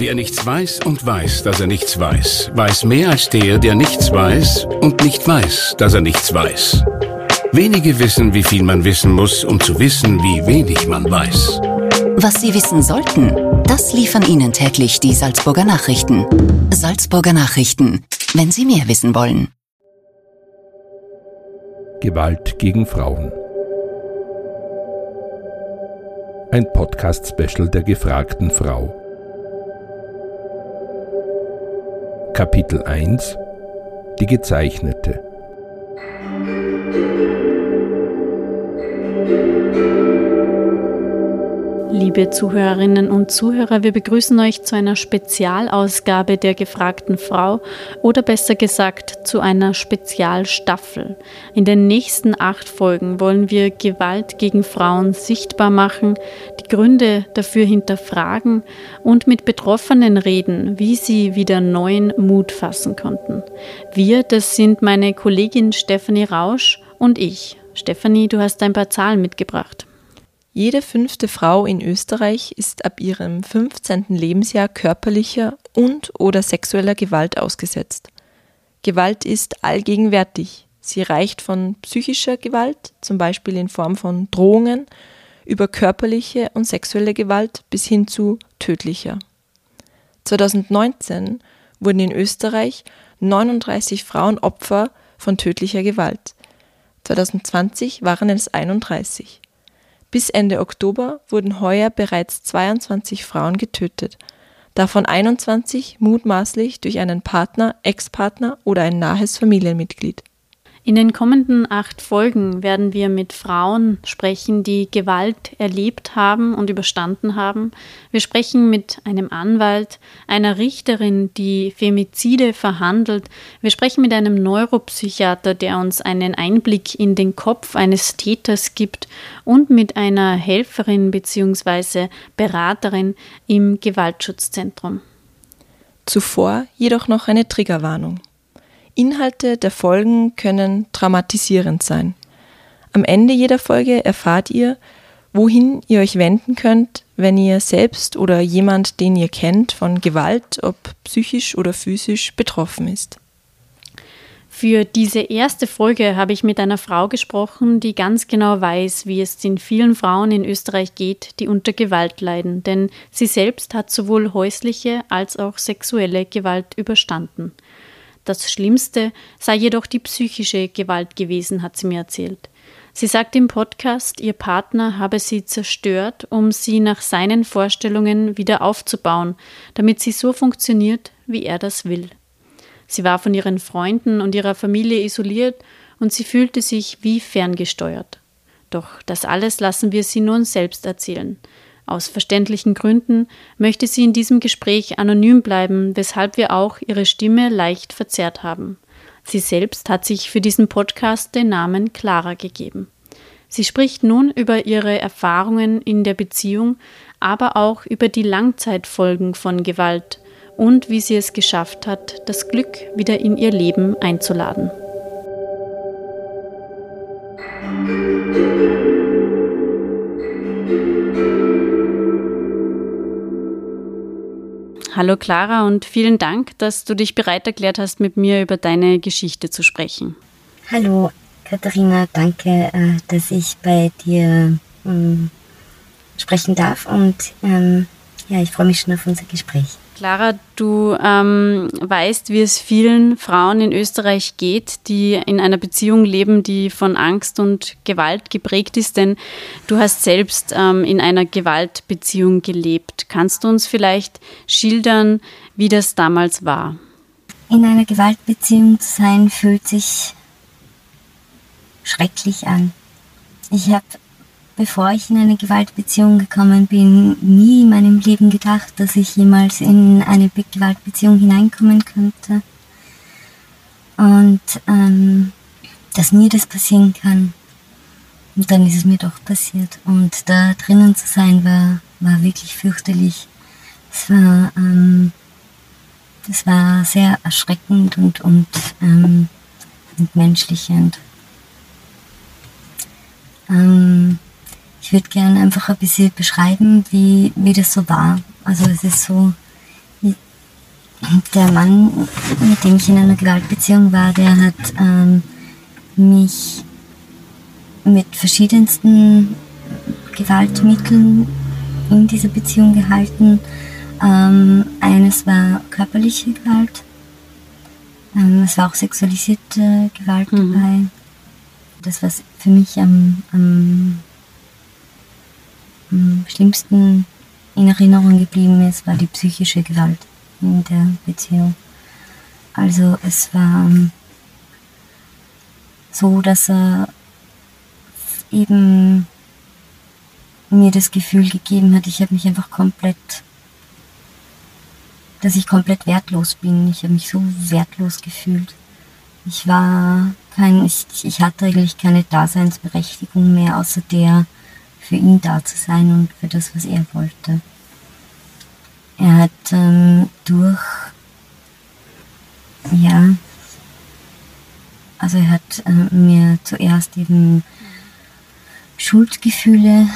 Wer nichts weiß und weiß, dass er nichts weiß, weiß mehr als der, der nichts weiß und nicht weiß, dass er nichts weiß. Wenige wissen, wie viel man wissen muss, um zu wissen, wie wenig man weiß. Was Sie wissen sollten, das liefern Ihnen täglich die Salzburger Nachrichten. Salzburger Nachrichten, wenn Sie mehr wissen wollen. Gewalt gegen Frauen. Ein Podcast-Special der gefragten Frau. Kapitel 1 Die Gezeichnete Liebe Zuhörerinnen und Zuhörer, wir begrüßen euch zu einer Spezialausgabe der gefragten Frau oder besser gesagt zu einer Spezialstaffel. In den nächsten acht Folgen wollen wir Gewalt gegen Frauen sichtbar machen, die Gründe dafür hinterfragen und mit Betroffenen reden, wie sie wieder neuen Mut fassen konnten. Wir, das sind meine Kollegin Stefanie Rausch und ich. Stefanie, du hast ein paar Zahlen mitgebracht. Jede fünfte Frau in Österreich ist ab ihrem 15. Lebensjahr körperlicher und oder sexueller Gewalt ausgesetzt. Gewalt ist allgegenwärtig. Sie reicht von psychischer Gewalt, zum Beispiel in Form von Drohungen, über körperliche und sexuelle Gewalt bis hin zu tödlicher. 2019 wurden in Österreich 39 Frauen Opfer von tödlicher Gewalt. 2020 waren es 31. Bis Ende Oktober wurden heuer bereits 22 Frauen getötet, davon 21 mutmaßlich durch einen Partner, Ex-Partner oder ein nahes Familienmitglied in den kommenden acht Folgen werden wir mit Frauen sprechen, die Gewalt erlebt haben und überstanden haben. Wir sprechen mit einem Anwalt, einer Richterin, die Femizide verhandelt. Wir sprechen mit einem Neuropsychiater, der uns einen Einblick in den Kopf eines Täters gibt und mit einer Helferin bzw. Beraterin im Gewaltschutzzentrum. Zuvor jedoch noch eine Triggerwarnung. Inhalte der Folgen können traumatisierend sein. Am Ende jeder Folge erfahrt ihr, wohin ihr euch wenden könnt, wenn ihr selbst oder jemand, den ihr kennt, von Gewalt, ob psychisch oder physisch, betroffen ist. Für diese erste Folge habe ich mit einer Frau gesprochen, die ganz genau weiß, wie es den vielen Frauen in Österreich geht, die unter Gewalt leiden, denn sie selbst hat sowohl häusliche als auch sexuelle Gewalt überstanden. Das Schlimmste sei jedoch die psychische Gewalt gewesen, hat sie mir erzählt. Sie sagt im Podcast, ihr Partner habe sie zerstört, um sie nach seinen Vorstellungen wieder aufzubauen, damit sie so funktioniert, wie er das will. Sie war von ihren Freunden und ihrer Familie isoliert und sie fühlte sich wie ferngesteuert. Doch das alles lassen wir sie nun selbst erzählen. Aus verständlichen Gründen möchte sie in diesem Gespräch anonym bleiben, weshalb wir auch ihre Stimme leicht verzerrt haben. Sie selbst hat sich für diesen Podcast den Namen Clara gegeben. Sie spricht nun über ihre Erfahrungen in der Beziehung, aber auch über die Langzeitfolgen von Gewalt und wie sie es geschafft hat, das Glück wieder in ihr Leben einzuladen. Hallo Clara und vielen Dank, dass du dich bereit erklärt hast, mit mir über deine Geschichte zu sprechen. Hallo Katharina, danke, äh, dass ich bei dir ähm, sprechen darf und ähm, ja, ich freue mich schon auf unser Gespräch. Clara, du ähm, weißt, wie es vielen Frauen in Österreich geht, die in einer Beziehung leben, die von Angst und Gewalt geprägt ist, denn du hast selbst ähm, in einer Gewaltbeziehung gelebt. Kannst du uns vielleicht schildern, wie das damals war? In einer Gewaltbeziehung zu sein, fühlt sich schrecklich an. Ich habe bevor ich in eine Gewaltbeziehung gekommen bin, nie in meinem Leben gedacht, dass ich jemals in eine Gewaltbeziehung hineinkommen könnte. Und ähm, dass mir das passieren kann. Und dann ist es mir doch passiert. Und da drinnen zu sein war, war wirklich fürchterlich. Es war, ähm, das war sehr erschreckend und, und ähm, entmenschlichend. Ähm, ich würde gerne einfach ein bisschen beschreiben, wie, wie das so war. Also es ist so, der Mann, mit dem ich in einer Gewaltbeziehung war, der hat ähm, mich mit verschiedensten Gewaltmitteln in dieser Beziehung gehalten. Ähm, eines war körperliche Gewalt, ähm, es war auch sexualisierte Gewalt mhm. dabei. Das, was für mich am, am, am schlimmsten in Erinnerung geblieben ist, war die psychische Gewalt in der Beziehung. Also es war ähm, so, dass er eben mir das Gefühl gegeben hat, ich habe mich einfach komplett, dass ich komplett wertlos bin. Ich habe mich so wertlos gefühlt. Ich war kein, ich, ich hatte eigentlich keine Daseinsberechtigung mehr, außer der, für ihn da zu sein und für das, was er wollte. Er hat ähm, durch, ja, also er hat äh, mir zuerst eben Schuldgefühle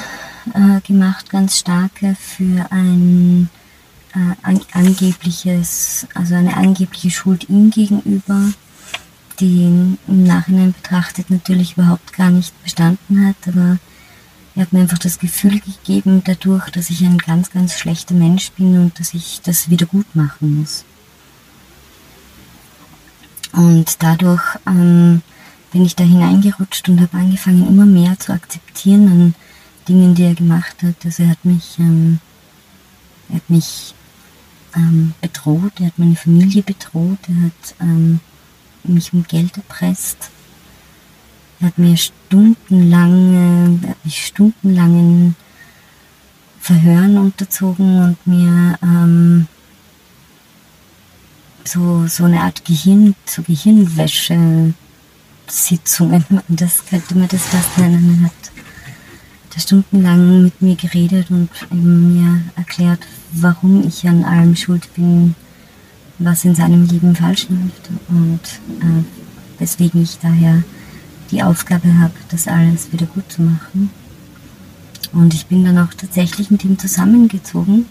äh, gemacht, ganz starke für ein äh, an, angebliches, also eine angebliche Schuld ihm gegenüber, die im Nachhinein betrachtet natürlich überhaupt gar nicht bestanden hat, aber er hat mir einfach das Gefühl gegeben, dadurch, dass ich ein ganz, ganz schlechter Mensch bin und dass ich das wieder gut machen muss. Und dadurch ähm, bin ich da hineingerutscht und habe angefangen, immer mehr zu akzeptieren an Dingen, die er gemacht hat. Also er hat mich, ähm, er hat mich ähm, bedroht, er hat meine Familie bedroht, er hat ähm, mich um Geld erpresst. Hat mir stundenlang, er hat mich Verhören unterzogen und mir ähm, so, so eine Art Gehirn, so Gehirnwäsche Sitzungen, das könnte man das fast nennen, hat da stundenlang mit mir geredet und mir erklärt, warum ich an allem schuld bin, was in seinem Leben falsch läuft und äh, weswegen ich daher die Aufgabe habe, das alles wieder gut zu machen. Und ich bin dann auch tatsächlich mit ihm zusammengezogen,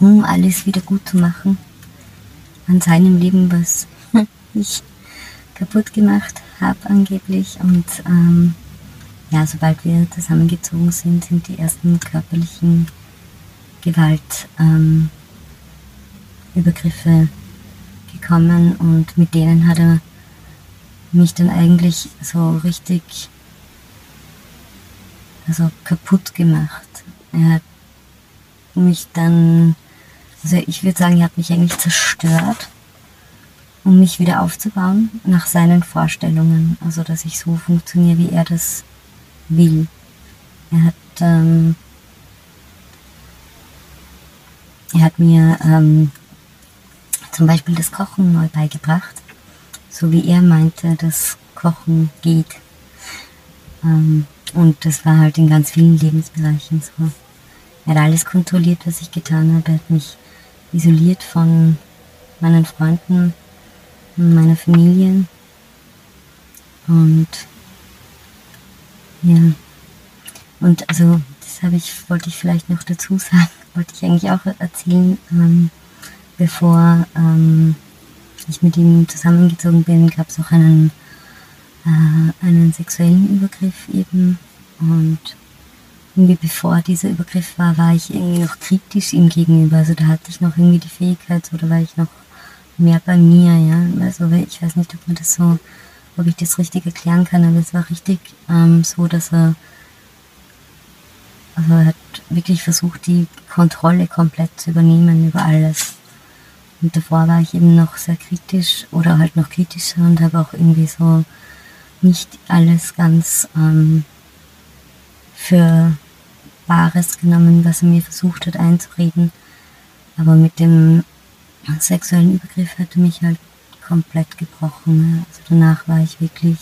um alles wieder gut zu machen an seinem Leben, was ich kaputt gemacht habe angeblich. Und ähm, ja, sobald wir zusammengezogen sind, sind die ersten körperlichen Gewaltübergriffe ähm, gekommen und mit denen hat er mich dann eigentlich so richtig also kaputt gemacht. Er hat mich dann, also ich würde sagen, er hat mich eigentlich zerstört um mich wieder aufzubauen nach seinen Vorstellungen. Also dass ich so funktioniere, wie er das will. Er hat, ähm, er hat mir ähm, zum Beispiel das Kochen neu beigebracht, so wie er meinte, dass Kochen geht. Ähm, und das war halt in ganz vielen Lebensbereichen so. Er hat alles kontrolliert, was ich getan habe. Er hat mich isoliert von meinen Freunden, meiner Familie. Und ja, und also das habe ich, wollte ich vielleicht noch dazu sagen, wollte ich eigentlich auch erzählen, ähm, bevor ähm, ich mit ihm zusammengezogen bin, gab es auch einen, äh, einen sexuellen Übergriff eben und irgendwie bevor dieser Übergriff war, war ich irgendwie noch kritisch ihm gegenüber. Also da hatte ich noch irgendwie die Fähigkeit, oder war ich noch mehr bei mir, ja. Also ich weiß nicht, ob man das so, ob ich das richtig erklären kann, aber es war richtig ähm, so, dass er, also er hat wirklich versucht, die Kontrolle komplett zu übernehmen über alles. Und davor war ich eben noch sehr kritisch oder halt noch kritischer und habe auch irgendwie so nicht alles ganz ähm, für Wahres genommen, was er mir versucht hat einzureden. Aber mit dem sexuellen Übergriff hatte mich halt komplett gebrochen. Also danach war ich wirklich,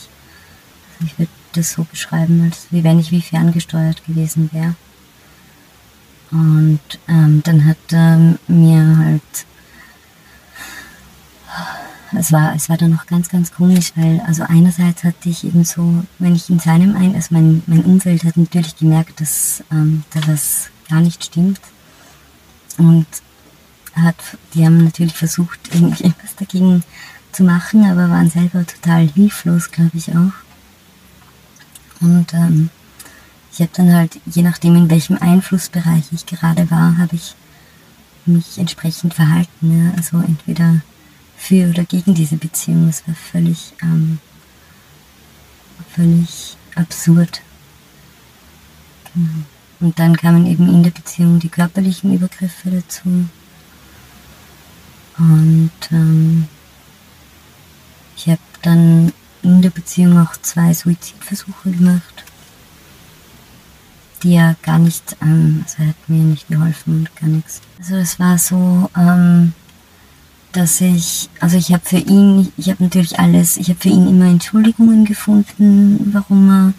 also ich würde das so beschreiben, als wie wenn ich wie ferngesteuert gewesen wäre. Und ähm, dann hat ähm, mir halt, es war, es war dann noch ganz, ganz komisch, weil also einerseits hatte ich eben so, wenn ich in seinem ein, also mein, mein Umfeld hat natürlich gemerkt, dass, ähm, dass das gar nicht stimmt. Und hat, die haben natürlich versucht, irgendwie etwas dagegen zu machen, aber waren selber total hilflos, glaube ich auch. Und ähm, ich habe dann halt, je nachdem in welchem Einflussbereich ich gerade war, habe ich mich entsprechend verhalten. Ja? Also entweder für oder gegen diese Beziehung. Das war völlig, ähm, völlig absurd. Genau. Und dann kamen eben in der Beziehung die körperlichen Übergriffe dazu. Und ähm, ich habe dann in der Beziehung auch zwei Suizidversuche gemacht, die ja gar nicht, ähm, also er hat mir nicht geholfen und gar nichts. Also es war so, ähm, dass ich, also ich habe für ihn, ich habe natürlich alles, ich habe für ihn immer Entschuldigungen gefunden, warum er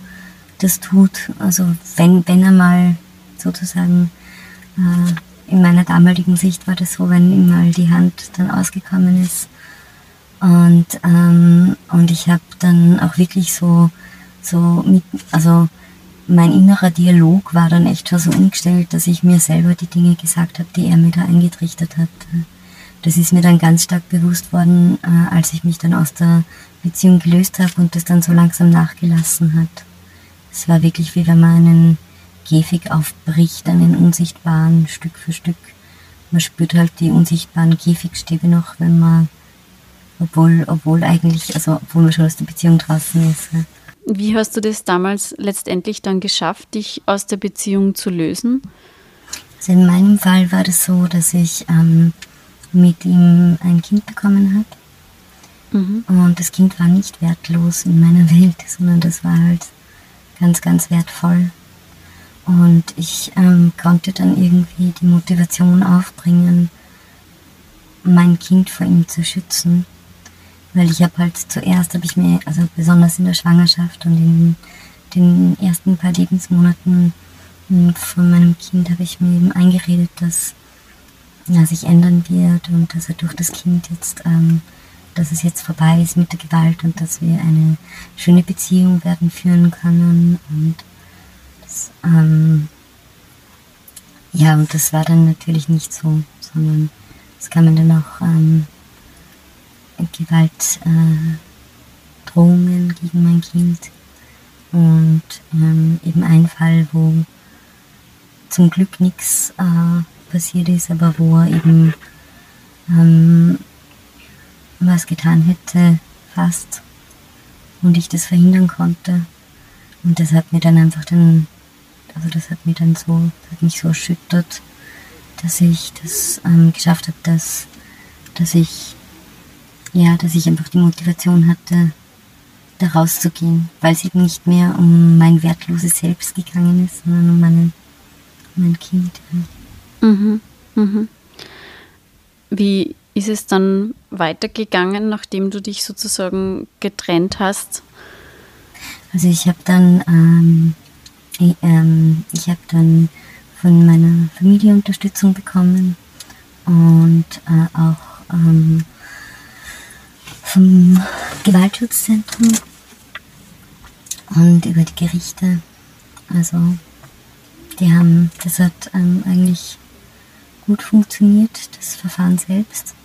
das tut. Also wenn, wenn er mal sozusagen äh, in meiner damaligen Sicht war das so, wenn ihm mal die Hand dann ausgekommen ist. Und, ähm, und ich habe dann auch wirklich so, so mit, also mein innerer Dialog war dann echt schon so umgestellt, dass ich mir selber die Dinge gesagt habe, die er mir da eingetrichtert hat. Das ist mir dann ganz stark bewusst worden, äh, als ich mich dann aus der Beziehung gelöst habe und das dann so langsam nachgelassen hat. Es war wirklich wie wenn man einen Käfig aufbricht, einen unsichtbaren Stück für Stück. Man spürt halt die unsichtbaren Käfigstäbe noch, wenn man, obwohl, obwohl eigentlich, also obwohl man schon aus der Beziehung draußen ist. Wie hast du das damals letztendlich dann geschafft, dich aus der Beziehung zu lösen? Also in meinem Fall war das so, dass ich ähm, mit ihm ein Kind bekommen habe. Mhm. Und das Kind war nicht wertlos in meiner Welt, sondern das war halt ganz, ganz wertvoll. Und ich ähm, konnte dann irgendwie die Motivation aufbringen, mein Kind vor ihm zu schützen. Weil ich habe halt zuerst, habe ich mir, also besonders in der Schwangerschaft und in den ersten paar Lebensmonaten hm, von meinem Kind habe ich mir eben eingeredet, dass er sich ändern wird und dass er durch das Kind jetzt, ähm, dass es jetzt vorbei ist mit der Gewalt und dass wir eine schöne Beziehung werden führen können und das, ähm, ja, und das war dann natürlich nicht so, sondern es kamen dann auch ähm, Gewaltdrohungen äh, gegen mein Kind und ähm, eben ein Fall, wo zum Glück nichts äh, passiert ist, aber wo er eben ähm, was getan hätte, fast, und ich das verhindern konnte. Und das hat mir dann einfach dann, also das hat mir dann so, hat mich so erschüttert, dass ich das ähm, geschafft habe, dass, dass ich, ja, dass ich einfach die Motivation hatte, da rauszugehen, weil es eben nicht mehr um mein wertloses Selbst gegangen ist, sondern um meinen, mein Kind. Mhm. Mhm. Wie ist es dann weitergegangen, nachdem du dich sozusagen getrennt hast? Also ich habe dann, ähm, ich, ähm, ich habe dann von meiner Familie Unterstützung bekommen und äh, auch ähm, vom Gewaltschutzzentrum und über die Gerichte. Also die haben, das hat ähm, eigentlich gut funktioniert, das Verfahren selbst.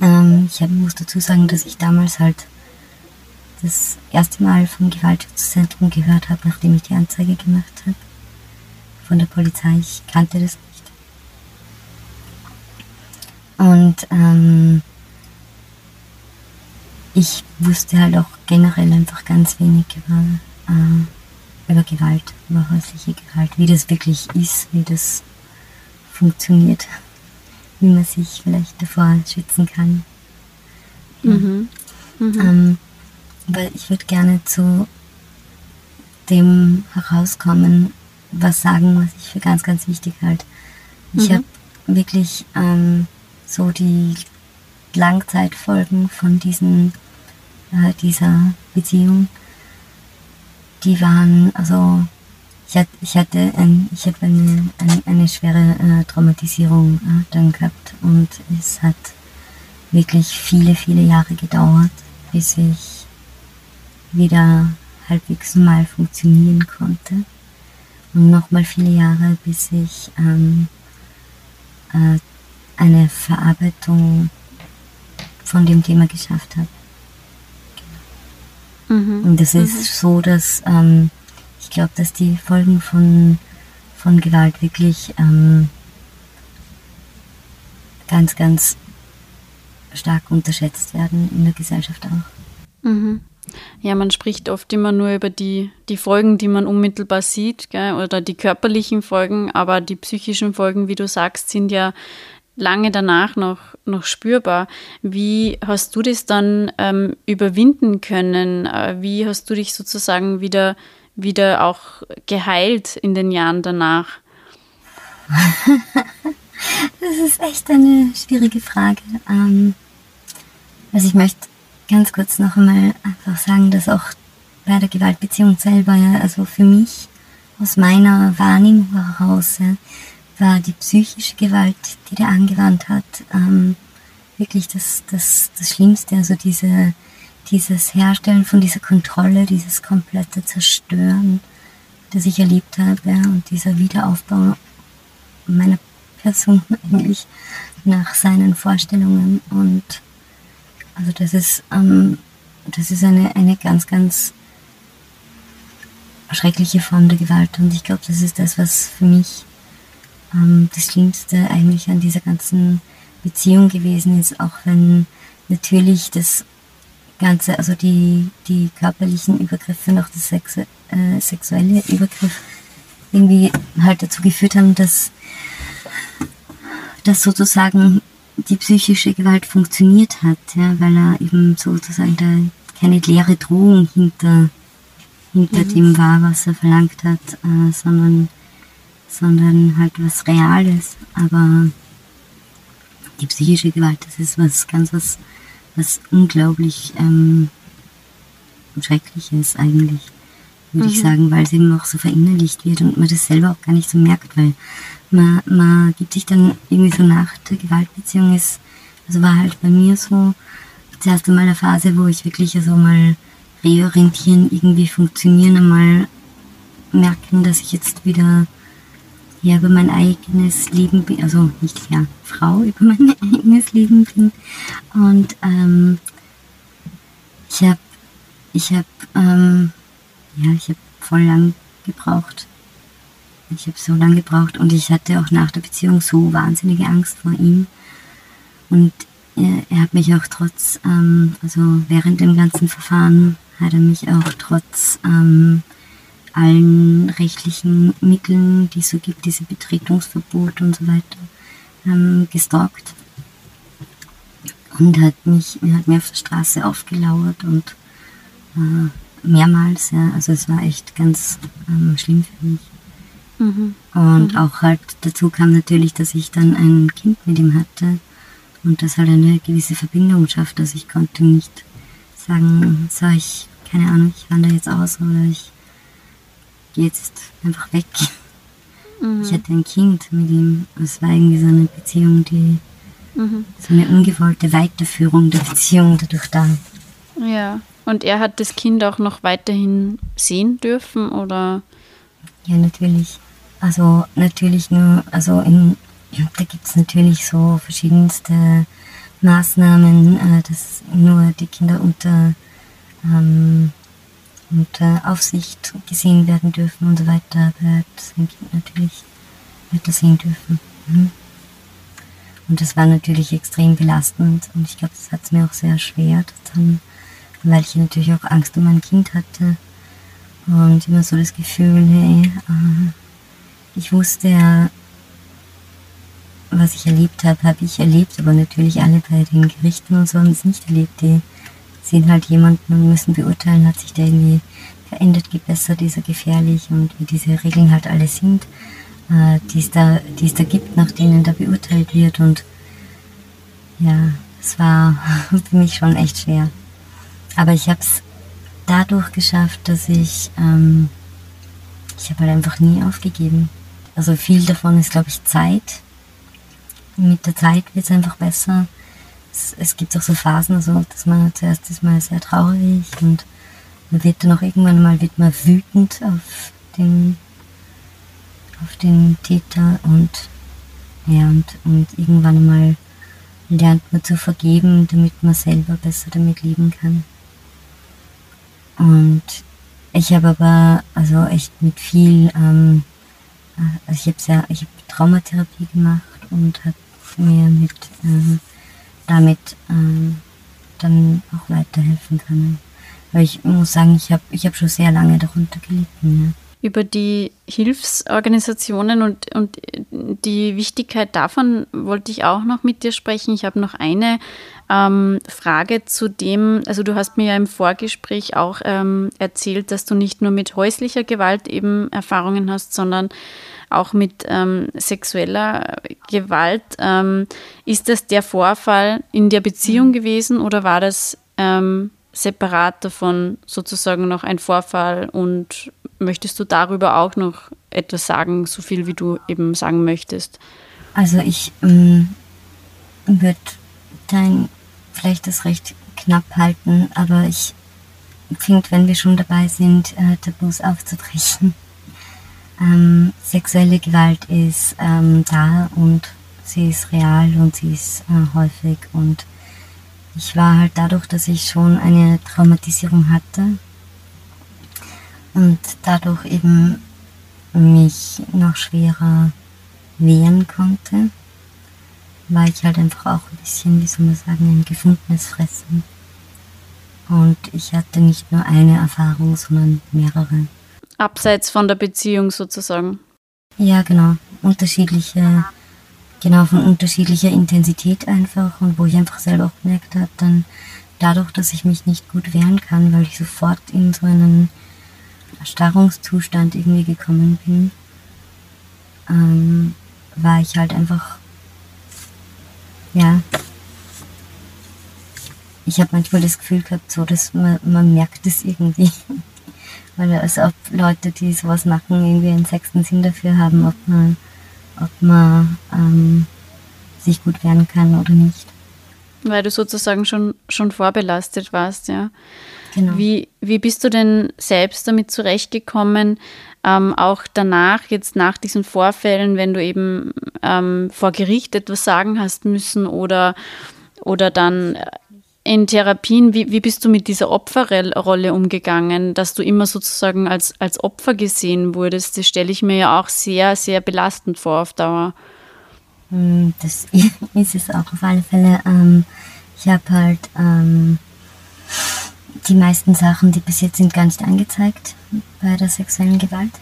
Ähm, ich muss dazu sagen, dass ich damals halt das erste Mal vom Gewaltschutzzentrum gehört habe, nachdem ich die Anzeige gemacht habe. Von der Polizei. Ich kannte das nicht. Und ähm, ich wusste halt auch generell einfach ganz wenig über äh, über Gewalt, über häusliche Gewalt, wie das wirklich ist, wie das funktioniert, wie man sich vielleicht davor schützen kann. Mhm. Mhm. Ähm, aber ich würde gerne zu dem herauskommen, was sagen, was ich für ganz, ganz wichtig halte. Ich mhm. habe wirklich ähm, so die Langzeitfolgen von diesen, äh, dieser Beziehung die waren, also ich hatte, ich hatte ein, ich habe eine, eine, eine, schwere äh, Traumatisierung äh, dann gehabt und es hat wirklich viele, viele Jahre gedauert, bis ich wieder halbwegs normal funktionieren konnte. Und nochmal viele Jahre, bis ich ähm, äh, eine Verarbeitung von dem Thema geschafft habe. Mhm. Und es ist mhm. so, dass ähm, ich glaube, dass die Folgen von, von Gewalt wirklich ähm, ganz, ganz stark unterschätzt werden in der Gesellschaft auch. Mhm. Ja, man spricht oft immer nur über die, die Folgen, die man unmittelbar sieht, gell, oder die körperlichen Folgen, aber die psychischen Folgen, wie du sagst, sind ja lange danach noch, noch spürbar. Wie hast du das dann ähm, überwinden können? Äh, wie hast du dich sozusagen wieder, wieder auch geheilt in den Jahren danach? das ist echt eine schwierige Frage. Ähm, also ich möchte ganz kurz noch einmal einfach sagen, dass auch bei der Gewaltbeziehung selber, also für mich aus meiner Wahrnehmung heraus, war die psychische Gewalt, die der angewandt hat, ähm, wirklich das, das, das Schlimmste. Also diese, dieses Herstellen von dieser Kontrolle, dieses komplette Zerstören, das ich erlebt habe, und dieser Wiederaufbau meiner Person eigentlich nach seinen Vorstellungen. Und also das ist, ähm, das ist eine, eine ganz, ganz schreckliche Form der Gewalt. Und ich glaube, das ist das, was für mich ähm, das Schlimmste eigentlich an dieser ganzen Beziehung gewesen ist, auch wenn natürlich das Ganze, also die, die körperlichen Übergriffe und auch das Sexu äh, sexuelle Übergriff irgendwie halt dazu geführt haben, dass, dass sozusagen die psychische Gewalt funktioniert hat, ja, weil er eben sozusagen da keine leere Drohung hinter, hinter mhm. dem war, was er verlangt hat, äh, sondern sondern halt was Reales. Aber die psychische Gewalt, das ist was ganz was, was unglaublich ähm, Schreckliches eigentlich, würde mhm. ich sagen, weil es eben auch so verinnerlicht wird und man das selber auch gar nicht so merkt, weil man, man gibt sich dann irgendwie so nach der Gewaltbeziehung ist, also war halt bei mir so, zuerst einmal eine Phase, wo ich wirklich also mal reorientieren, irgendwie funktionieren, einmal merken, dass ich jetzt wieder ja, über mein eigenes Leben bin, also nicht ja, Frau, über mein eigenes Leben bin. Und ähm, ich habe, ich habe, ähm, ja, ich habe voll lang gebraucht. Ich habe so lange gebraucht und ich hatte auch nach der Beziehung so wahnsinnige Angst vor ihm. Und er, er hat mich auch trotz, ähm, also während dem ganzen Verfahren hat er mich auch trotz ähm, allen rechtlichen Mitteln, die es so gibt, diese Betretungsverbot und so weiter, ähm, gestalkt. Und hat mich, hat mir auf der Straße aufgelauert und äh, mehrmals, ja, also es war echt ganz ähm, schlimm für mich. Mhm. Und mhm. auch halt dazu kam natürlich, dass ich dann ein Kind mit ihm hatte und das halt eine gewisse Verbindung schafft. Also ich konnte nicht sagen, so ich, keine Ahnung, ich wandere jetzt aus oder ich jetzt einfach weg. Mhm. Ich hatte ein Kind mit ihm. Es war irgendwie so eine Beziehung, die mhm. so eine ungewollte Weiterführung der Beziehung dadurch da. Ja, und er hat das Kind auch noch weiterhin sehen dürfen, oder? Ja, natürlich. Also natürlich nur, also in, da gibt es natürlich so verschiedenste Maßnahmen, äh, dass nur die Kinder unter ähm, unter Aufsicht gesehen werden dürfen und so weiter, wird sein Kind natürlich weiter sehen dürfen. Mhm. Und das war natürlich extrem belastend und ich glaube, das hat es mir auch sehr schwer getan, weil ich natürlich auch Angst um mein Kind hatte und immer so das Gefühl, hey, äh, ich wusste ja, was ich erlebt habe, habe ich erlebt, aber natürlich alle bei den Gerichten und so haben es nicht erlebt. Die sehen halt jemanden und müssen beurteilen, hat sich der irgendwie verändert, gebessert, ist er gefährlich und wie diese Regeln halt alle sind, äh, die, es da, die es da gibt, nach denen da beurteilt wird. Und ja, es war für mich schon echt schwer. Aber ich habe es dadurch geschafft, dass ich, ähm, ich habe halt einfach nie aufgegeben. Also viel davon ist, glaube ich, Zeit. Mit der Zeit wird es einfach besser es, es gibt auch so Phasen, also, dass man zuerst ist man sehr traurig und man wird dann auch irgendwann mal wird man wütend auf den, auf den Täter und Ja, und, und irgendwann mal lernt man zu vergeben, damit man selber besser damit leben kann. Und ich habe aber also echt mit viel, ähm, also ich habe sehr, ich habe Traumatherapie gemacht und habe mir mit äh, damit äh, dann auch weiterhelfen können. Weil ich muss sagen, ich habe ich hab schon sehr lange darunter gelitten. Ja über die Hilfsorganisationen und, und die Wichtigkeit davon wollte ich auch noch mit dir sprechen. Ich habe noch eine ähm, Frage zu dem, also du hast mir ja im Vorgespräch auch ähm, erzählt, dass du nicht nur mit häuslicher Gewalt eben Erfahrungen hast, sondern auch mit ähm, sexueller Gewalt. Ähm, ist das der Vorfall in der Beziehung gewesen oder war das ähm, separat davon sozusagen noch ein Vorfall und möchtest du darüber auch noch etwas sagen, so viel wie du eben sagen möchtest? Also ich ähm, würde dein das recht knapp halten, aber ich finde, wenn wir schon dabei sind, äh, Tabus aufzubrechen. Ähm, sexuelle Gewalt ist ähm, da und sie ist real und sie ist äh, häufig und ich war halt dadurch, dass ich schon eine Traumatisierung hatte und dadurch eben mich noch schwerer wehren konnte, war ich halt einfach auch ein bisschen, wie soll man sagen, ein gefundenes Fressen. Und ich hatte nicht nur eine Erfahrung, sondern mehrere. Abseits von der Beziehung sozusagen. Ja, genau. Unterschiedliche genau von unterschiedlicher Intensität einfach und wo ich einfach selber auch gemerkt habe, dann dadurch, dass ich mich nicht gut wehren kann, weil ich sofort in so einen Erstarrungszustand irgendwie gekommen bin, ähm, war ich halt einfach, ja, ich habe manchmal das Gefühl gehabt, so dass man, man merkt es irgendwie. Weil als ob Leute, die sowas machen, irgendwie einen sechsten Sinn dafür haben, ob man ob man ähm, sich gut wehren kann oder nicht. Weil du sozusagen schon, schon vorbelastet warst, ja. Genau. Wie, wie bist du denn selbst damit zurechtgekommen, ähm, auch danach, jetzt nach diesen Vorfällen, wenn du eben ähm, vor Gericht etwas sagen hast müssen oder, oder dann in Therapien, wie, wie bist du mit dieser Opferrolle umgegangen, dass du immer sozusagen als, als Opfer gesehen wurdest? Das stelle ich mir ja auch sehr, sehr belastend vor auf Dauer. Hm, das ist es auch auf alle Fälle. Ähm, ich habe halt ähm, die meisten Sachen, die bis jetzt sind, gar nicht angezeigt bei der sexuellen Gewalt.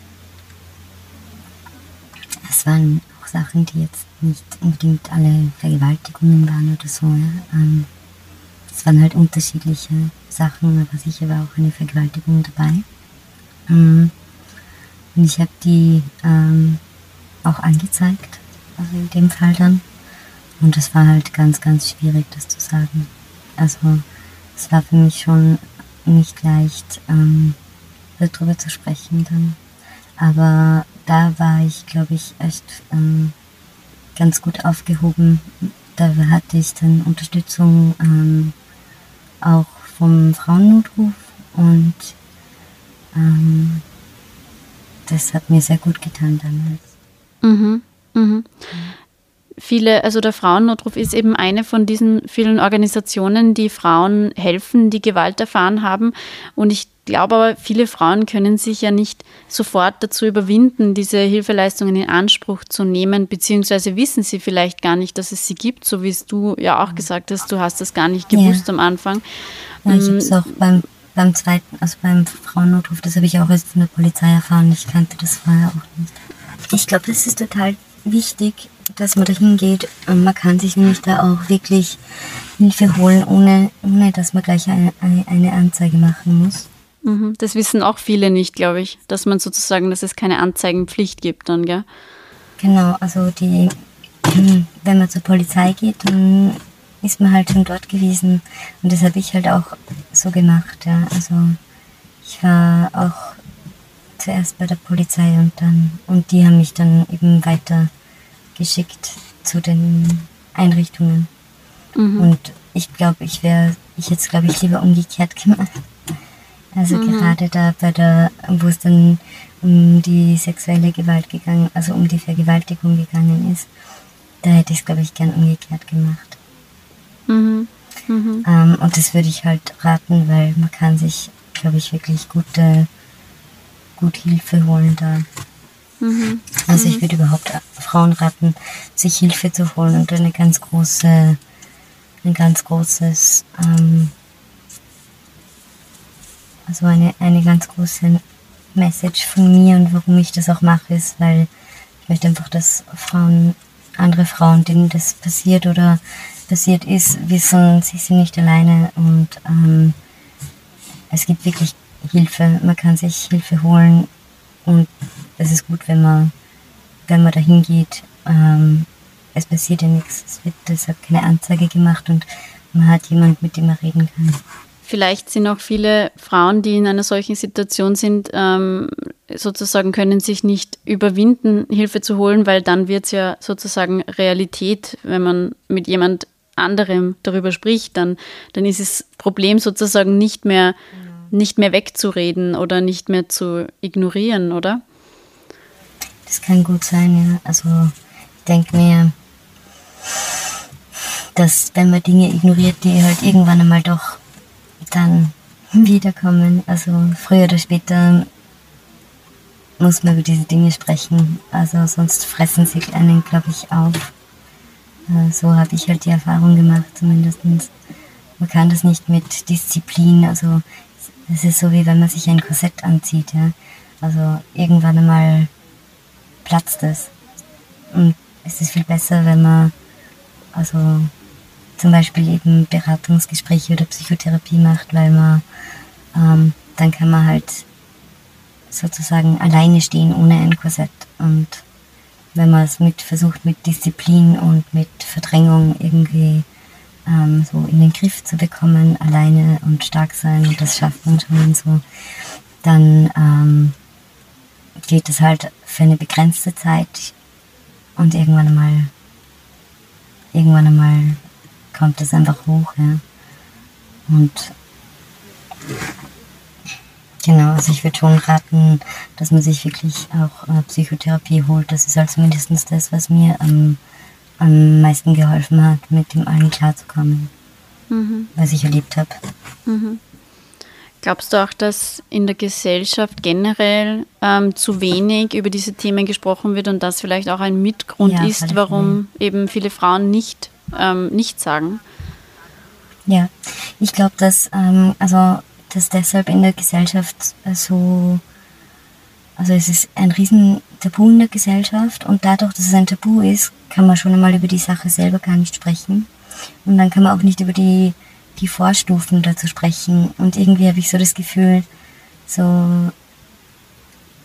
Es waren auch Sachen, die jetzt nicht unbedingt alle Vergewaltigungen waren oder so. Ja. Ähm, es waren halt unterschiedliche Sachen, aber sicher war auch eine Vergewaltigung dabei. Mm. Und ich habe die ähm, auch angezeigt, also in dem Fall dann. Und es war halt ganz, ganz schwierig, das zu sagen. Also es war für mich schon nicht leicht, ähm, darüber zu sprechen dann. Aber da war ich, glaube ich, echt ähm, ganz gut aufgehoben. Da hatte ich dann Unterstützung ähm, auch vom Frauennotruf und ähm, das hat mir sehr gut getan damals. Mhm, mhm. Viele, also der Frauennotruf ist eben eine von diesen vielen Organisationen, die Frauen helfen, die Gewalt erfahren haben. Und ich glaube aber, viele Frauen können sich ja nicht sofort dazu überwinden, diese Hilfeleistungen in Anspruch zu nehmen, beziehungsweise wissen sie vielleicht gar nicht, dass es sie gibt, so wie es du ja auch gesagt hast, du hast das gar nicht gewusst ja. am Anfang. Ja, ich habe es auch beim, beim zweiten, also beim Frauennotruf, das habe ich auch erst von der Polizei erfahren, ich kannte das vorher auch nicht. Ich glaube, es ist total wichtig, dass man da hingeht. Man kann sich nämlich da auch wirklich Hilfe holen, ohne, ohne dass man gleich eine, eine Anzeige machen muss. Mhm. Das wissen auch viele nicht, glaube ich, dass man sozusagen, dass es keine Anzeigenpflicht gibt dann, gell? Genau, also die, wenn man zur Polizei geht, dann ist man halt schon dort gewesen. Und das habe ich halt auch so gemacht, ja. Also ich war auch zuerst bei der Polizei und dann, und die haben mich dann eben weiter geschickt zu den Einrichtungen. Mhm. Und ich glaube, ich wäre, ich jetzt glaube ich lieber umgekehrt gemacht. Also mhm. gerade da bei der, wo es dann um die sexuelle Gewalt gegangen, also um die Vergewaltigung gegangen ist, da hätte ich es, glaube ich, gern umgekehrt gemacht. Mhm. Mhm. Ähm, und das würde ich halt raten, weil man kann sich, glaube ich, wirklich gute, gut Hilfe holen da. Mhm. Also ich mhm. würde überhaupt Frauen raten, sich Hilfe zu holen und eine ganz große, ein ganz großes, ähm, also eine, eine ganz große Message von mir und warum ich das auch mache, ist, weil ich möchte einfach, dass Frauen, andere Frauen, denen das passiert oder passiert ist, wissen, sie sind nicht alleine und ähm, es gibt wirklich Hilfe. Man kann sich Hilfe holen und es ist gut, wenn man, wenn man dahin geht. Ähm, es passiert ja nichts. Es wird deshalb keine Anzeige gemacht und man hat jemand, mit dem man reden kann. Vielleicht sind auch viele Frauen, die in einer solchen Situation sind, ähm, sozusagen können sich nicht überwinden, Hilfe zu holen, weil dann wird es ja sozusagen Realität, wenn man mit jemand anderem darüber spricht, dann, dann ist das Problem sozusagen nicht mehr, nicht mehr wegzureden oder nicht mehr zu ignorieren, oder? Das kann gut sein, ja. Also ich denke mir, dass wenn man Dinge ignoriert, die halt irgendwann einmal doch dann wiederkommen, also früher oder später muss man über diese Dinge sprechen. Also sonst fressen sie einen, glaube ich, auf. Äh, so habe ich halt die Erfahrung gemacht, zumindest. Man kann das nicht mit Disziplin, also es ist so wie wenn man sich ein Korsett anzieht, ja. Also irgendwann einmal platzt es. Und es ist viel besser, wenn man also zum Beispiel eben Beratungsgespräche oder Psychotherapie macht, weil man ähm, dann kann man halt sozusagen alleine stehen ohne ein Korsett und wenn man es mit versucht mit Disziplin und mit Verdrängung irgendwie ähm, so in den Griff zu bekommen, alleine und stark sein und das schafft man schon und so, dann ähm, geht es halt für eine begrenzte Zeit und irgendwann einmal irgendwann einmal kommt es einfach hoch, ja. Und Genau, also ich würde schon raten, dass man sich wirklich auch äh, Psychotherapie holt. Das ist also mindestens das, was mir am, am meisten geholfen hat, mit dem allen klarzukommen, mhm. was ich erlebt habe. Mhm. Glaubst du auch, dass in der Gesellschaft generell ähm, zu wenig über diese Themen gesprochen wird und das vielleicht auch ein Mitgrund ja, ist, warum eben viele Frauen nicht, ähm, nicht sagen? Ja, ich glaube, dass ähm, also dass deshalb in der Gesellschaft äh, so, also es ist ein riesen Tabu in der Gesellschaft und dadurch, dass es ein Tabu ist, kann man schon einmal über die Sache selber gar nicht sprechen. Und dann kann man auch nicht über die, die Vorstufen dazu sprechen. Und irgendwie habe ich so das Gefühl, so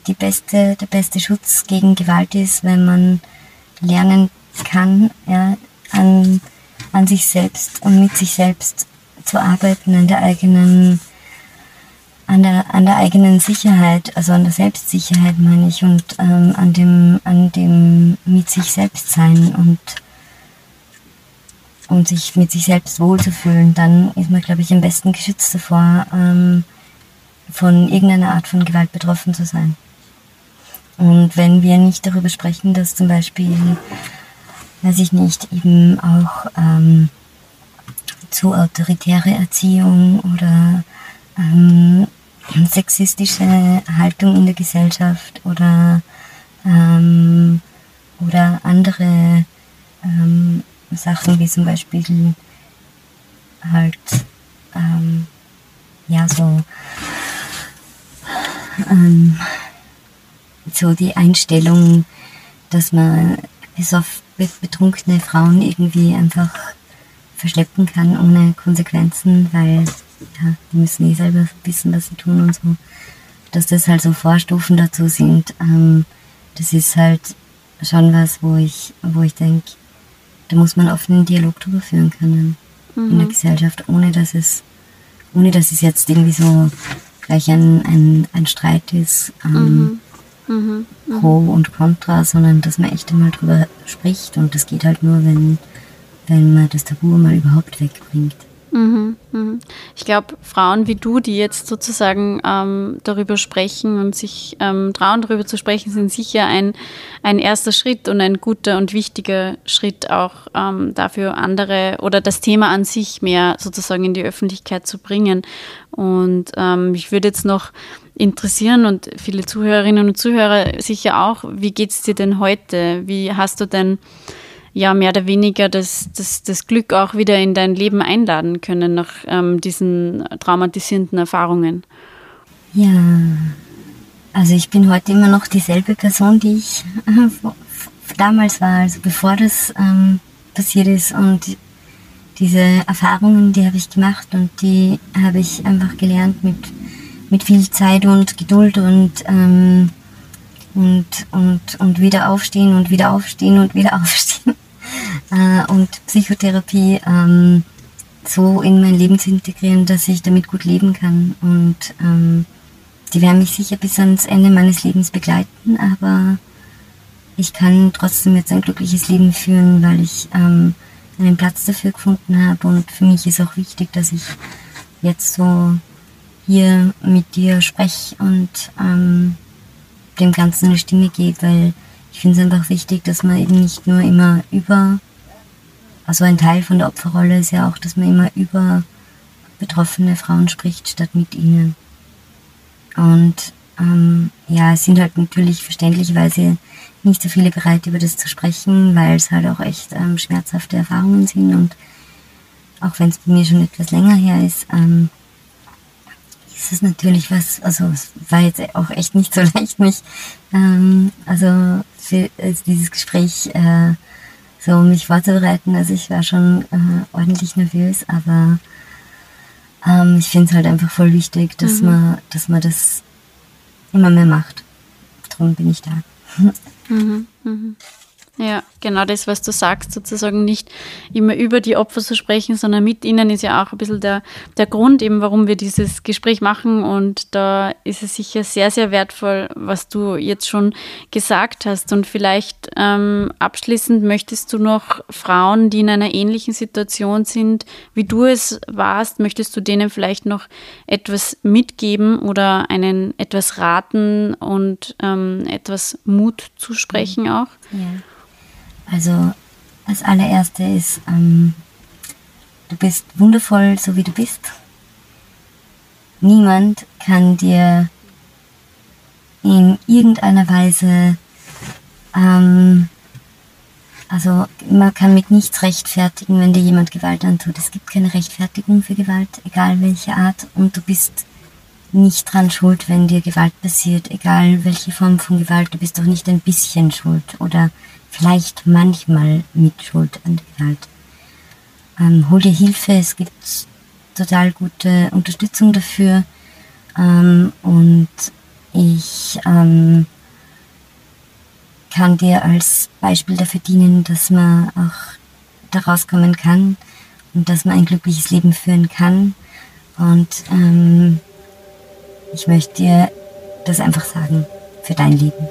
die beste, der beste Schutz gegen Gewalt ist, wenn man lernen kann, ja, an, an sich selbst und mit sich selbst zu arbeiten, an der eigenen an der, an der eigenen Sicherheit, also an der Selbstsicherheit meine ich und ähm, an dem, an dem mit sich selbst sein und, und sich mit sich selbst wohlzufühlen, dann ist man, glaube ich, am besten geschützt davor, ähm, von irgendeiner Art von Gewalt betroffen zu sein. Und wenn wir nicht darüber sprechen, dass zum Beispiel, weiß ich nicht, eben auch ähm, zu autoritäre Erziehung oder ähm, sexistische Haltung in der Gesellschaft oder, ähm, oder andere ähm, Sachen wie zum Beispiel halt ähm, ja so ähm, so die Einstellung, dass man bis auf betrunkene Frauen irgendwie einfach verschleppen kann ohne Konsequenzen, weil ja, die müssen eh selber wissen, was sie tun und so. Dass das halt so Vorstufen dazu sind, ähm, das ist halt schon was, wo ich, wo ich denke, da muss man offenen Dialog drüber führen können mhm. in der mhm. Gesellschaft, ohne dass es, ohne dass es jetzt irgendwie so gleich ein, ein, ein Streit ist, ähm, mhm. Mhm. mhm. pro und contra, sondern dass man echt einmal drüber spricht und das geht halt nur, wenn, wenn man das Tabu mal überhaupt wegbringt. Mhm, mhm. Ich glaube, Frauen wie du, die jetzt sozusagen ähm, darüber sprechen und sich ähm, trauen, darüber zu sprechen, sind sicher ein, ein erster Schritt und ein guter und wichtiger Schritt auch ähm, dafür, andere oder das Thema an sich mehr sozusagen in die Öffentlichkeit zu bringen. Und ähm, ich würde jetzt noch interessieren und viele Zuhörerinnen und Zuhörer sicher auch, wie geht es dir denn heute? Wie hast du denn ja mehr oder weniger das, das, das Glück auch wieder in dein Leben einladen können nach ähm, diesen traumatisierenden Erfahrungen? Ja, also ich bin heute immer noch dieselbe Person, die ich äh, damals war, also bevor das ähm, passiert ist. Und diese Erfahrungen, die habe ich gemacht und die habe ich einfach gelernt mit, mit viel Zeit und Geduld und, ähm, und, und, und wieder aufstehen und wieder aufstehen und wieder aufstehen äh, und Psychotherapie ähm, so in mein Leben zu integrieren, dass ich damit gut leben kann. Und ähm, die werden mich sicher bis ans Ende meines Lebens begleiten, aber ich kann trotzdem jetzt ein glückliches Leben führen, weil ich ähm, einen Platz dafür gefunden habe. Und für mich ist auch wichtig, dass ich jetzt so hier mit dir spreche und ähm, dem Ganzen eine Stimme gebe, weil ich finde es einfach wichtig, dass man eben nicht nur immer über, also ein Teil von der Opferrolle ist ja auch, dass man immer über betroffene Frauen spricht, statt mit ihnen. Und ähm, ja, es sind halt natürlich verständlicherweise nicht so viele bereit, über das zu sprechen, weil es halt auch echt ähm, schmerzhafte Erfahrungen sind und auch wenn es bei mir schon etwas länger her ist, ähm, ist es natürlich was, also es war jetzt auch echt nicht so leicht, mich, ähm, also dieses Gespräch äh, so mich vorzubereiten. Also ich war schon äh, ordentlich nervös, aber ähm, ich finde es halt einfach voll wichtig, dass mhm. man, dass man das immer mehr macht. Darum bin ich da. Mhm, mhm. Ja, genau das, was du sagst, sozusagen nicht immer über die Opfer zu sprechen, sondern mit ihnen ist ja auch ein bisschen der, der Grund, eben warum wir dieses Gespräch machen. Und da ist es sicher sehr, sehr wertvoll, was du jetzt schon gesagt hast. Und vielleicht ähm, abschließend möchtest du noch Frauen, die in einer ähnlichen Situation sind, wie du es warst, möchtest du denen vielleicht noch etwas mitgeben oder einen etwas raten und ähm, etwas Mut zusprechen auch? Ja. Also das allererste ist, ähm, du bist wundervoll, so wie du bist. Niemand kann dir in irgendeiner Weise, ähm, also man kann mit nichts rechtfertigen, wenn dir jemand Gewalt antut. Es gibt keine Rechtfertigung für Gewalt, egal welche Art, und du bist nicht dran schuld, wenn dir Gewalt passiert, egal welche Form von Gewalt, du bist doch nicht ein bisschen schuld oder vielleicht manchmal mit Schuld an Gewalt. Ähm, hol dir Hilfe, es gibt total gute Unterstützung dafür. Ähm, und ich ähm, kann dir als Beispiel dafür dienen, dass man auch da rauskommen kann und dass man ein glückliches Leben führen kann. Und ähm, ich möchte dir das einfach sagen für dein Leben.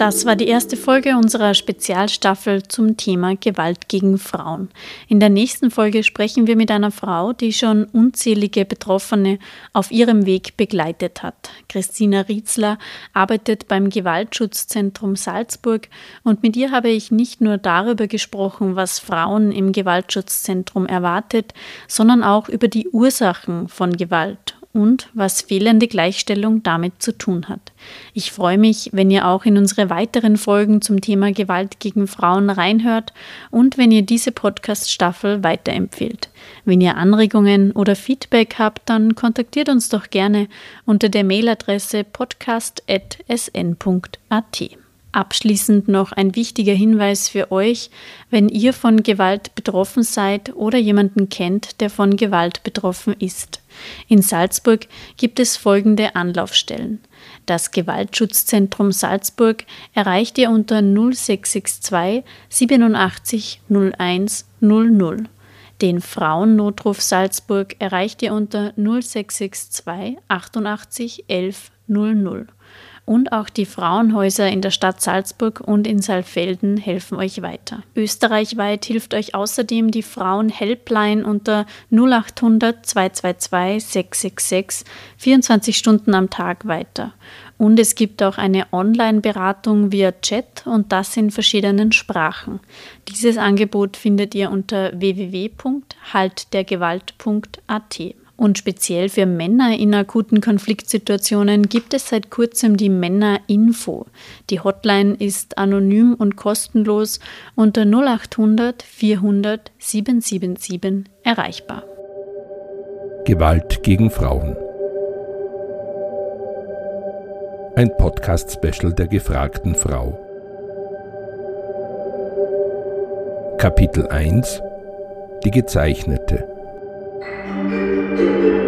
Das war die erste Folge unserer Spezialstaffel zum Thema Gewalt gegen Frauen. In der nächsten Folge sprechen wir mit einer Frau, die schon unzählige Betroffene auf ihrem Weg begleitet hat. Christina Rietzler arbeitet beim Gewaltschutzzentrum Salzburg und mit ihr habe ich nicht nur darüber gesprochen, was Frauen im Gewaltschutzzentrum erwartet, sondern auch über die Ursachen von Gewalt und was fehlende Gleichstellung damit zu tun hat. Ich freue mich, wenn ihr auch in unsere weiteren Folgen zum Thema Gewalt gegen Frauen reinhört und wenn ihr diese Podcast-Staffel weiterempfehlt. Wenn ihr Anregungen oder Feedback habt, dann kontaktiert uns doch gerne unter der Mailadresse podcast.sn.at. Abschließend noch ein wichtiger Hinweis für euch, wenn ihr von Gewalt betroffen seid oder jemanden kennt, der von Gewalt betroffen ist. In Salzburg gibt es folgende Anlaufstellen. Das Gewaltschutzzentrum Salzburg erreicht ihr unter 0662 87 01 00. Den Frauennotruf Salzburg erreicht ihr unter 0662 88 11 00 Und auch die Frauenhäuser in der Stadt Salzburg und in Saalfelden helfen euch weiter. Österreichweit hilft euch außerdem die Frauen-Helpline unter 0800 222 666 24 Stunden am Tag weiter. Und es gibt auch eine Online-Beratung via Chat und das in verschiedenen Sprachen. Dieses Angebot findet ihr unter www.haltdergewalt.at. Und speziell für Männer in akuten Konfliktsituationen gibt es seit kurzem die Männer-Info. Die Hotline ist anonym und kostenlos unter 0800 400 777 erreichbar. Gewalt gegen Frauen. Ein Podcast-Special der gefragten Frau. Kapitel 1 Die Gezeichnete. Thank you.